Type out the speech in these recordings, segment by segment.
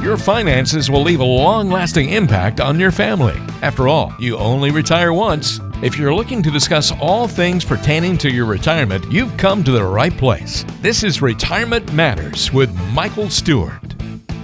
Your finances will leave a long lasting impact on your family. After all, you only retire once. If you're looking to discuss all things pertaining to your retirement, you've come to the right place. This is Retirement Matters with Michael Stewart.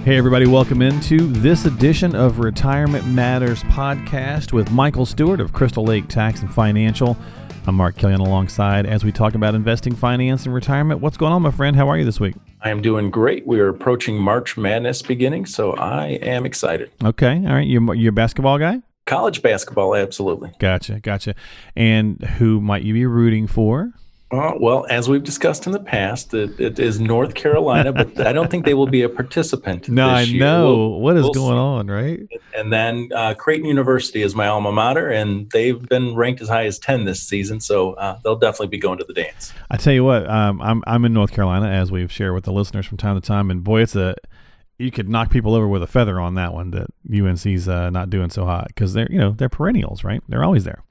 Hey, everybody, welcome into this edition of Retirement Matters podcast with Michael Stewart of Crystal Lake Tax and Financial. I'm Mark Killian alongside as we talk about investing, finance, and retirement. What's going on, my friend? How are you this week? I am doing great. We are approaching March Madness beginning, so I am excited. Okay. All right. You're, you're a basketball guy? College basketball, absolutely. Gotcha. Gotcha. And who might you be rooting for? Uh, well, as we've discussed in the past, it, it is North Carolina, but I don't think they will be a participant. no, I year. know We'll- what is we'll going see. on, right? And then uh, Creighton University is my alma mater, and they've been ranked as high as 10 this season, so uh, they'll definitely be going to the dance. I tell you what, um, I'm I'm in North Carolina as we've shared with the listeners from time to time, and boy, it's a you could knock people over with a feather on that one that UNC's uh, not doing so hot because they're you know they're perennials, right? They're always there.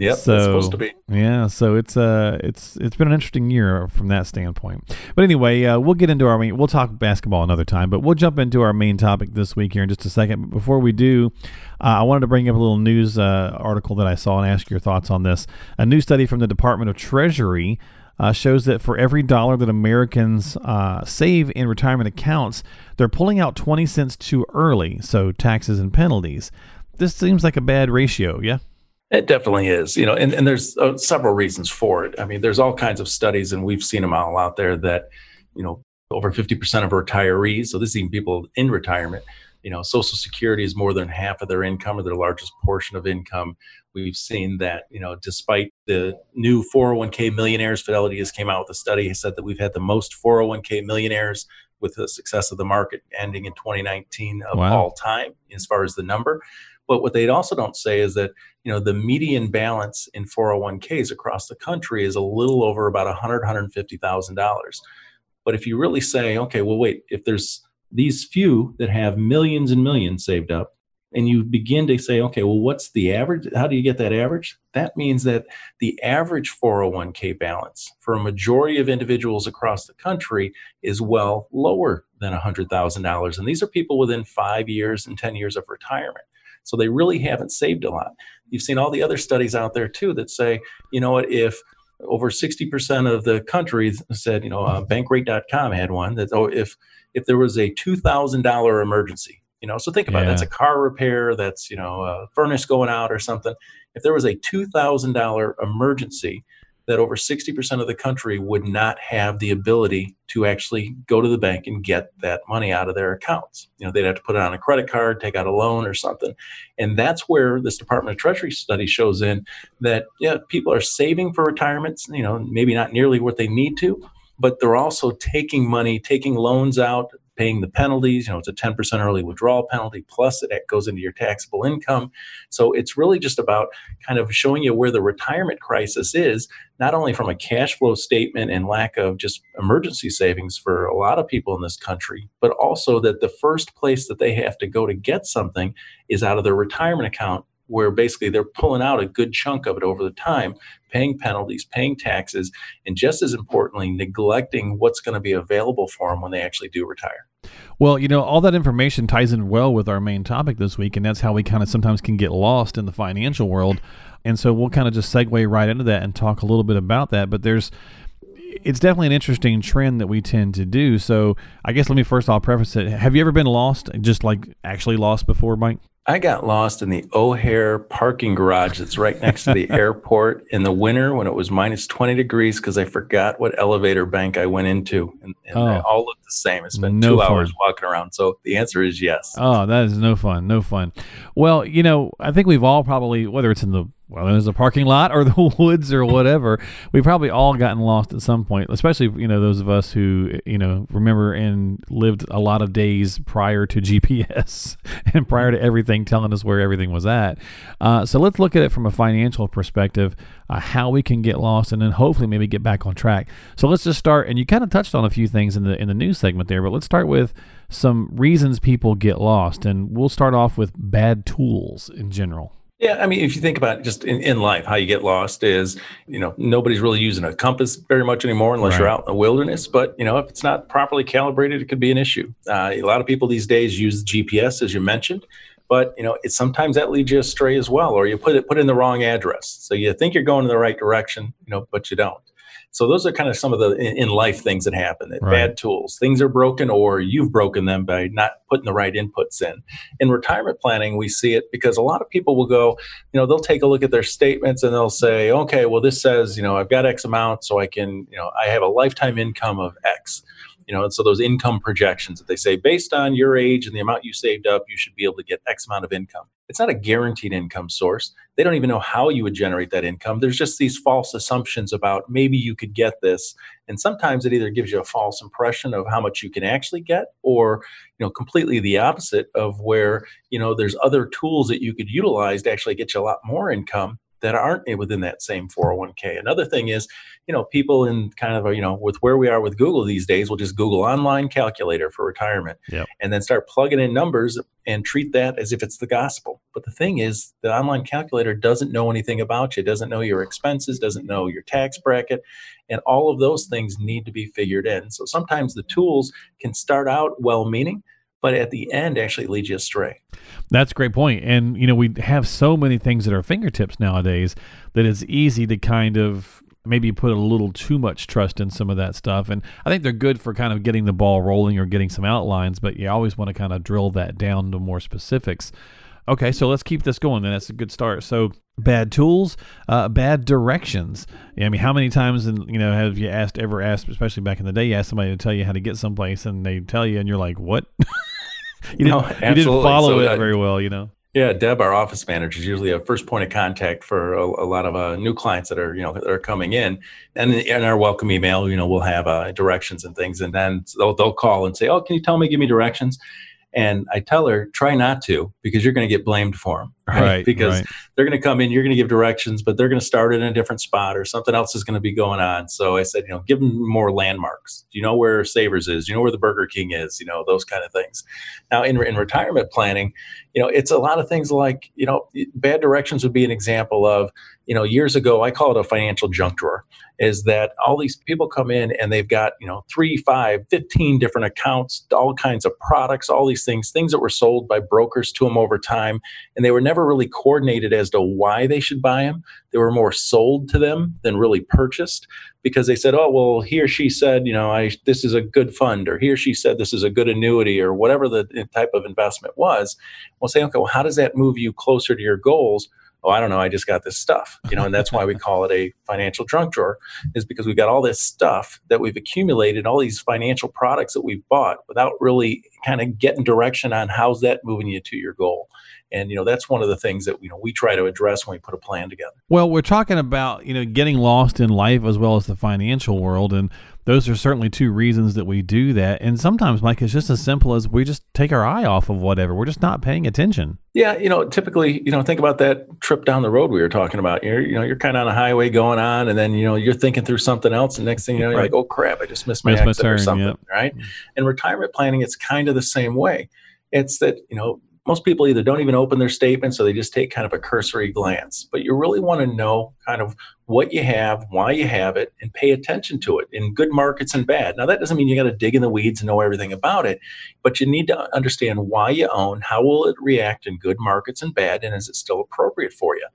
Yep, So- it's supposed to be. Yeah, so it's uh it's it's been an interesting year from that standpoint. But anyway, uh, we'll get into our main. We'll talk basketball another time, but we'll jump into our main topic this week here in just a second. But before we do, uh, I wanted to bring up a little news uh, article that I saw and ask your thoughts on this. A new study from the Department of Treasury. Uh, shows that for every dollar that Americans uh, save in retirement accounts, they're pulling out 20 cents too early, so taxes and penalties. This seems like a bad ratio, yeah? It definitely is, you know, and, and there's uh, several reasons for it. I mean, there's all kinds of studies, and we've seen them all out there that, you know, over 50% of retirees, so this is even people in retirement, you know, Social Security is more than half of their income or their largest portion of income. We've seen that, you know, despite the new 401k millionaires, Fidelity has came out with a study said that we've had the most 401k millionaires with the success of the market ending in 2019 of Wow. all time as far as the number. But what they also don't say is that you know the median balance in 401ks across the country is a little over about 100 150000 dollars. But if you really say okay well wait if there's these few that have millions and millions saved up and you begin to say okay well what's the average how do you get that average? That means that the average 401k balance for a majority of individuals across the country is well lower than $100000 and these are people within five years and 10 years of retirement so they really haven't saved a lot. You've seen all the other studies out there too that say, you know what, if over 60% of the country said, you know, uh, bankrate.com had one that, oh, if, if there was a $2,000 emergency, you know, so think about it, that's a car repair, that's, you know, a furnace going out or something. If there was a $2,000 emergency, that over 60% of the country would not have the ability to actually go to the bank and get that money out of their accounts. You know, they'd have to put it on a credit card, take out a loan or something. And that's where this Department of Treasury study shows in that, yeah, people are saving for retirements, you know, maybe not nearly what they need to, but they're also taking money, taking loans out, paying the penalties. You know, it's a 10% early withdrawal penalty, plus it goes into your taxable income. So it's really just about kind of showing you where the retirement crisis is, not only from a cash flow statement and lack of just emergency savings for a lot of people in this country, but also that the first place that they have to go to get something is out of their retirement account, where basically they're pulling out a good chunk of it over the time, paying penalties, paying taxes, and just as importantly, neglecting what's going to be available for them when they actually do retire. Well, you know, all that information ties in well with our main topic this week, and that's how we kind of sometimes can get lost in the financial world. And so we'll kind of just segue right into that and talk a little bit about that. But there's, it's definitely an interesting trend that we tend to do. So I guess let me first I'll preface it. Have you ever been lost, just like actually lost before, Mike? I got lost in the O'Hare parking garage that's right next to the airport in the winter when it was minus 20 degrees because I forgot what elevator bank I went into. And, and they Oh. all look the same. It's been No two fun. hours walking around. So the answer is yes. Oh, that is no fun. No fun. Well, you know, I think we've all probably, whether it's in the well, there's a parking lot or the woods or whatever, we've probably all gotten lost at some point. Especially, you know, those of us who, you know, remember and lived a lot of days prior to GPS and prior to everything telling us where everything was at. Uh, so let's look at it from a financial perspective, uh, how we can get lost, and then hopefully maybe get back on track. So let's just start. And you kind of touched on a few things in the in the news segment there, but let's start with some reasons people get lost, and we'll start off with bad tools in general. Yeah, I mean, if you think about just in, in life, how you get lost is, you know, nobody's really using a compass very much anymore unless right. you're out in the wilderness. But, you know, if it's not properly calibrated, it could be an issue. Uh, a lot of people these days use GPS, as you mentioned, but, you know, it, sometimes that leads you astray as well, or you put it, put in the wrong address. So you think you're going in the right direction, you know, but you don't. So those are kind of some of the in, in life things that happen. That right. Bad tools, things are broken, or you've broken them by not putting the right inputs in. In retirement planning, we see it because a lot of people will go, you know, they'll take a look at their statements and they'll say, okay, well, this says, you know, I've got X amount, so I can, you know, I have a lifetime income of X you know and so those income projections that they say based on your age and the amount you saved up you should be able to get x amount of income. It's not a guaranteed income source. They don't even know how you would generate that income. There's just these false assumptions about maybe you could get this. And sometimes it either gives you a false impression of how much you can actually get or you know completely the opposite of where you know there's other tools that you could utilize to actually get you a lot more income that aren't within that same 401k. Another thing is, you know, people in kind of, a, you know, with where we are with Google these days, will just Google online calculator for retirement yep. and then start plugging in numbers and treat that as if it's the gospel. But the thing is, the online calculator doesn't know anything about you, doesn't know your expenses, doesn't know your tax bracket. And all of those things need to be figured in. So sometimes the tools can start out well meaning, but at the end actually leads you astray. That's a great point. And, you know, we have so many things at our fingertips nowadays that it's easy to kind of maybe put a little too much trust in some of that stuff. And I think they're good for kind of getting the ball rolling or getting some outlines, but you always want to kind of drill that down to more specifics. Okay, so let's keep this going. Then that's a good start. So bad tools, uh, bad directions. I mean, how many times, and you know, have you asked ever asked, especially back in the day, you asked somebody to tell you how to get someplace, and they tell you, and you're like, what? you, didn't, you didn't follow so, it uh, very well, you know. Yeah, Deb, our office manager, is usually a first point of contact for a, a lot of uh, new clients that are, you know, that are coming in. And in our welcome email, you know, we'll have uh, directions and things, and then they'll, they'll call and say, "Oh, can you tell me, give me directions?" And I tell her, try not to because you're going to get blamed for them. Right. right because right. they're going to come in, you're going to give directions, but they're going to start in a different spot or something else is going to be going on. So I said, you know, give them more landmarks. Do you know where Savers is? Do you know where the Burger King is? You know, those kind of things. Now, in, in retirement planning, you know, it's a lot of things like, you know, bad directions would be an example of, you know, years ago, I call it a financial junk drawer is that all these people come in and they've got, you know, three, five, 15 different accounts, all kinds of products, all these things, things that were sold by brokers to them over time. And they were never really coordinated as to why they should buy them. They were more sold to them than really purchased because they said, oh, well, he or she said, you know, I, this is a good fund, or he or she said this is a good annuity, or whatever the type of investment was. We'll say, okay, well, how does that move you closer to your goals? oh, I don't know, I just got this stuff, you know, and that's why we call it a financial junk drawer, is because we've got all this stuff that we've accumulated, all these financial products that we've bought without really kind of getting direction on how's that moving you to your goal. And you know that's one of the things that you know we try to address when we put a plan together. Well, we're talking about you know getting lost in life as well as the financial world, and those are certainly two reasons that we do that. And sometimes, Mike, it's just as simple as we just take our eye off of whatever. We're just not paying attention. Yeah, you know, typically, you know, think about that trip down the road we were talking about. You're, you know, you're kind of on a highway going on, and then you know you're thinking through something else, and next thing you know, you're right. like, oh crap, I just missed my missed exit my turn, or something, yep. right? Mm. And retirement planning, it's kind of the same way. It's that you know most people either don't even open their statements or they just take kind of a cursory glance. But you really want to know kind of what you have, why you have it, and pay attention to it in good markets and bad. Now, that doesn't mean you got to dig in the weeds and know everything about it, but you need to understand why you own, how will it react in good markets and bad, and is it still appropriate for you?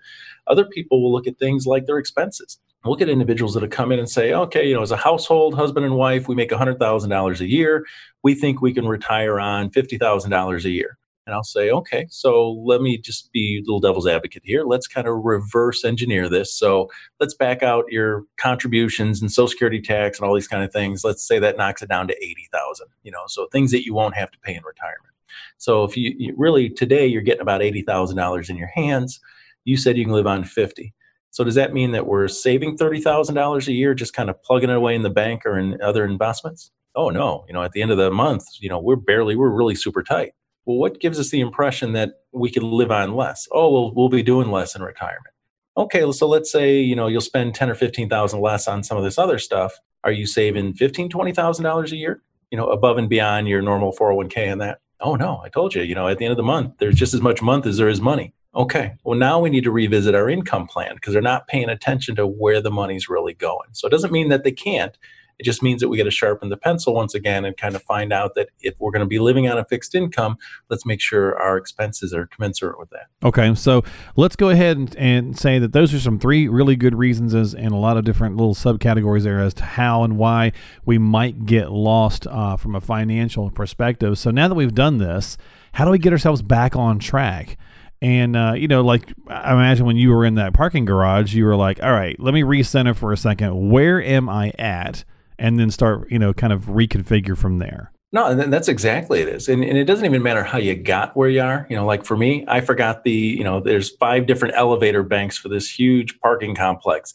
Other people will look at things like their expenses. Look at individuals that have come in and say, okay, you know, as a household, husband and wife, we make $100,000 a year. We think we can retire on $50,000 a year and I'll say, okay, so let me just be little devil's advocate here. Let's kind of reverse engineer this. So let's back out your contributions and Social Security tax and all these kind of things. Let's say that knocks it down to eighty thousand. You know, so things that you won't have to pay in retirement. So if you, you really today you're getting about eighty thousand dollars in your hands, you said you can live on fifty. So does that mean that we're saving thirty thousand dollars a year, just kind of plugging it away in the bank or in other investments? Oh no, you know, at the end of the month, you know, we're barely, we're really super tight well, what gives us the impression that we could live on less? Oh, well, we'll be doing less in retirement. Okay, so let's say you know you'll spend ten or fifteen thousand less on some of this other stuff. Are you saving fifteen, twenty thousand dollars a year? You know, above and beyond your normal four hundred one k and that. Oh no, I told you. You know, at the end of the month, there's just as much month as there is money. Okay, well, now we need to revisit our income plan because they're not paying attention to where the money's really going. So it doesn't mean that they can't. It just means that we got to sharpen the pencil once again and kind of find out that if we're going to be living on a fixed income, let's make sure our expenses are commensurate with that. Okay, so let's go ahead and, and say that those are some three really good reasons as, and a lot of different little subcategories there as to how and why we might get lost uh, from a financial perspective. So now that we've done this, how do we get ourselves back on track? And uh, you know, like I imagine when you were in that parking garage, you were like, "All right, let me recenter for a second. Where am I at?" And then start, you know, kind of reconfigure from there. No, and that's exactly it is. And, and it doesn't even matter how you got where you are. You know, like for me, I forgot the, you know, there's five different elevator banks for this huge parking complex.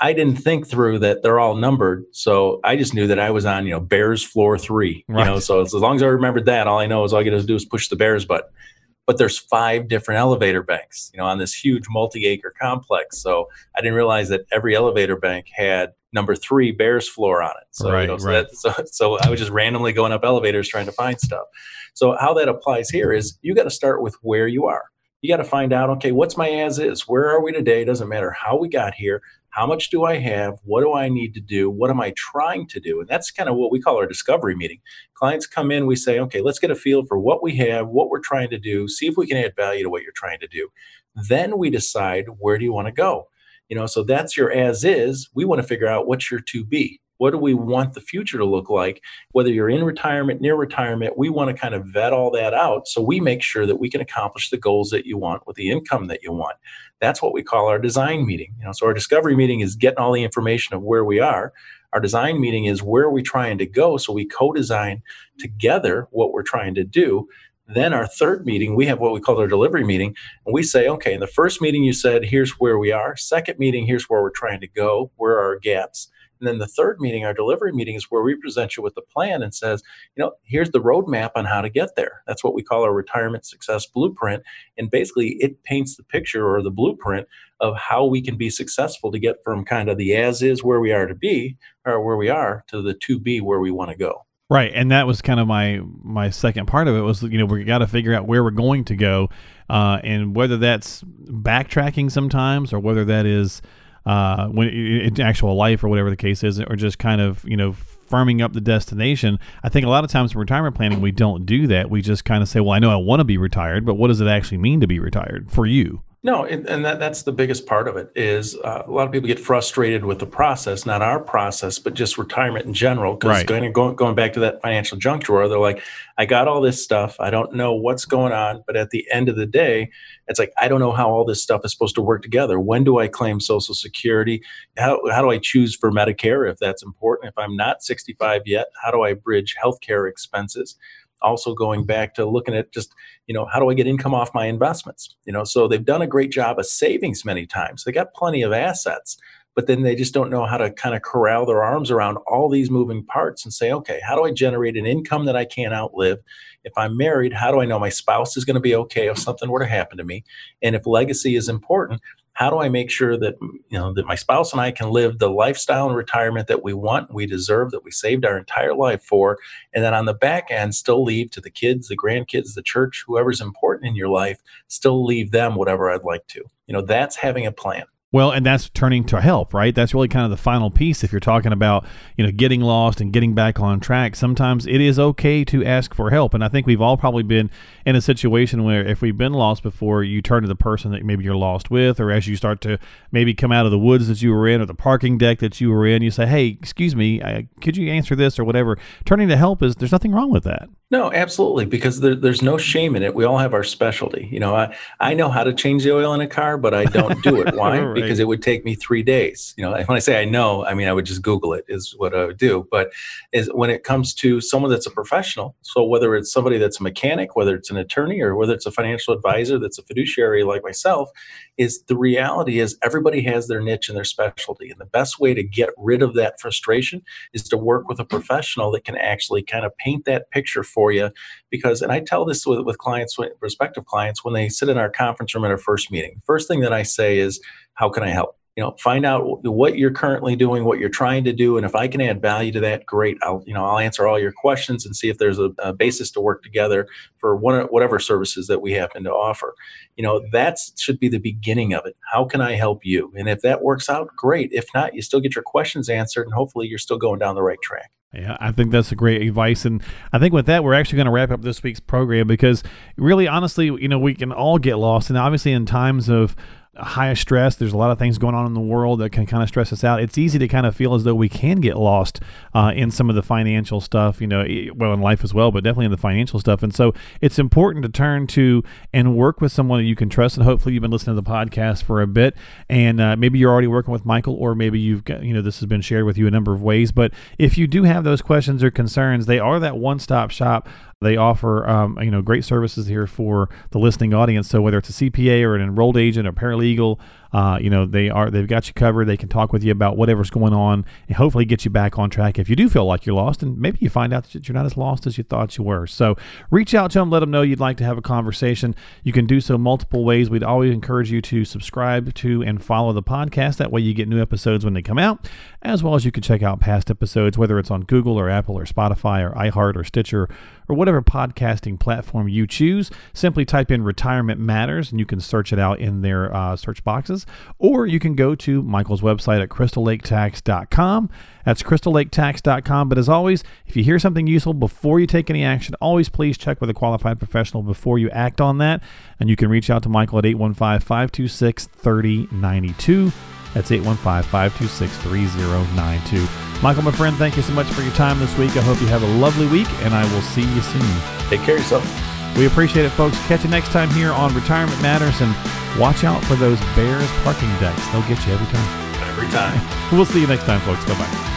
I didn't think through that they're all numbered. So I just knew that I was on, you know, Bears floor three. Right. You know, so as long as I remembered that, all I know is all I got to do is push the Bears button but there's five different elevator banks, you know, on this huge multi-acre complex. So I didn't realize that every elevator bank had number three Bears floor on it. So, right, you know, so, right. that, so, so I was just randomly going up elevators trying to find stuff. So how that applies here is you got to start with where you are. You got to find out, okay, what's my as is? Where are we today? Doesn't matter how we got here. How much do I have? What do I need to do? What am I trying to do? And that's kind of what we call our discovery meeting. Clients come in, we say, okay, let's get a feel for what we have, what we're trying to do, see if we can add value to what you're trying to do. Then we decide where do you want to go? You know, so that's your as is. We want to figure out what's your to be. What do we want the future to look like? Whether you're in retirement, near retirement, we want to kind of vet all that out so we make sure that we can accomplish the goals that you want with the income that you want. That's what we call our design meeting. You know, so our discovery meeting is getting all the information of where we are. Our design meeting is where are we trying to go so we co-design together what we're trying to do then our third meeting, we have what we call our delivery meeting. And we say, okay, in the first meeting, you said, here's where we are. Second meeting, here's where we're trying to go. Where are our gaps? And then the third meeting, our delivery meeting, is where we present you with the plan and says, you know, here's the roadmap on how to get there. That's what we call our retirement success blueprint. And basically, it paints the picture or the blueprint of how we can be successful to get from kind of the as is where we are to be or where we are to the to be where we want to go. Right, and that was kind of my my second part of it was you know we got to figure out where we're going to go, uh, and whether that's backtracking sometimes or whether that is uh, when in actual life or whatever the case is, or just kind of you know firming up the destination. I think a lot of times in retirement planning we don't do that. We just kind of say, well, I know I want to be retired, but what does it actually mean to be retired for you? No, and, and that, that's the biggest part of it is uh, a lot of people get frustrated with the process, not our process, but just retirement in general. Because right. going, going, going back to that financial junk drawer, they're like, I got all this stuff. I don't know what's going on. But at the end of the day, it's like, I don't know how all this stuff is supposed to work together. When do I claim Social Security? How, how do I choose for Medicare if that's important? If I'm not 65 yet, how do I bridge healthcare expenses? Also going mm-hmm. back to looking at just you know how do i get income off my investments? You know so they've done a great job of savings many times. They got plenty of assets but then they just don't know how to kind of corral their arms around all these moving parts and say okay how do i generate an income that i can't outlive? If i'm married how do i know my spouse is going to be okay if something were to happen to me? And if legacy is important how do I make sure that you know that my spouse and I can live the lifestyle and retirement that we want, we deserve, that we saved our entire life for, and then on the back end still leave to the kids, the grandkids, the church, whoever's important in your life, still leave them whatever I'd like to. You know, that's having a plan. Well, and that's turning to help, right? That's really kind of the final piece. If you're talking about, you know, getting lost and getting back on track, sometimes it is okay to ask for help. And I think we've all probably been in a situation where if we've been lost before, you turn to the person that maybe you're lost with, or as you start to maybe come out of the woods that you were in or the parking deck that you were in, you say, hey, excuse me, I, could you answer this or whatever? Turning to help is, there's nothing wrong with that. No, absolutely, because there, there's no shame in it. We all have our specialty. You know, I, I know how to change the oil in a car, but I don't do it. Why? right. Because it would take me three days. You know, when I say I know, I mean I would just Google it is what I would do. But is when it comes to someone that's a professional, so whether it's somebody that's a mechanic, whether it's an attorney, or whether it's a financial advisor that's a fiduciary like myself, is the reality is everybody has their niche and their specialty, and the best way to get rid of that frustration is to work with a professional that can actually kind of paint that picture for for you because and i tell this with, with clients prospective clients when they sit in our conference room at our first meeting first thing that i say is how can i help? You know find out what you're currently doing what you're trying to do and if i can add value to that great i'll you know i'll answer all your questions and see if there's a, a basis to work together for one, whatever services that we happen to offer. You know that should be the beginning of it. How can i help you? And if that works out great. If not you still get your questions answered and hopefully you're still going down the right track yeah, I think that's a great advice. And I think with that, we're actually going to wrap up this week's program because really, honestly, you know, we can all get lost. And obviously, in times of high stress. There's a lot of things going on in the world that can kind of stress us out. It's easy to kind of feel as though we can get lost uh, in some of the financial stuff, you know, well, in life as well, but definitely in the financial stuff. And so it's important to turn to and work with someone that you can trust. And hopefully you've been listening to the podcast for a bit and uh, maybe you're already working with Michael or maybe you've got, you know, this has been shared with you a number of ways. But if you do have those questions or concerns, they are that one stop shop they offer um, you know great services here for the listening audience. So whether it's a CPA or an enrolled agent or paralegal, uh, you know they are they've got you covered. They can talk with you about whatever's going on and hopefully get you back on track if you do feel like you're lost. And maybe you find out that you're not as lost as you thought you were. So reach out to them, let them know you'd like to have a conversation. You can do so multiple ways. We'd always encourage you to subscribe to and follow the podcast. That way you get new episodes when they come out, as well as you can check out past episodes, whether it's on Google or Apple or Spotify or iHeart or Stitcher or whatever podcasting platform you choose. Simply type in Retirement Matters and you can search it out in their uh, search boxes or you can go to Michael's website at crystallaketax.com. That's crystallaketax.com. But as always, if you hear something useful before you take any action, always please check with a qualified professional before you act on that. And you can reach out to Michael at 815 526 3092. That's 815 526 3092. Michael, my friend, thank you so much for your time this week. I hope you have a lovely week, and I will see you soon. Take care of yourself. We appreciate it, folks. Catch you next time here on Retirement Matters, and watch out for those Bears parking decks. They'll get you every time. Every time. we'll see you next time, folks. Bye bye.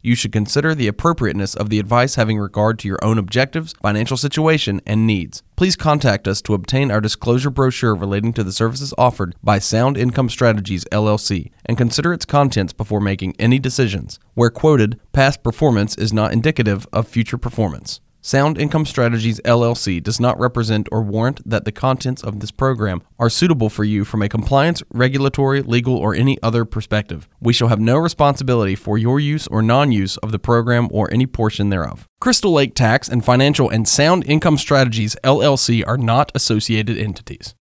you should consider the appropriateness of the advice having regard to your own objectives, financial situation, and needs. Please contact us to obtain our disclosure brochure relating to the services offered by Sound Income Strategies LLC and consider its contents before making any decisions. Where quoted, past performance is not indicative of future performance. Sound Income Strategies LLC does not represent or warrant that the contents of this program are suitable for you from a compliance, regulatory, legal, or any other perspective. We shall have no responsibility for your use or non use of the program or any portion thereof. Crystal Lake Tax and Financial and Sound Income Strategies LLC are not associated entities.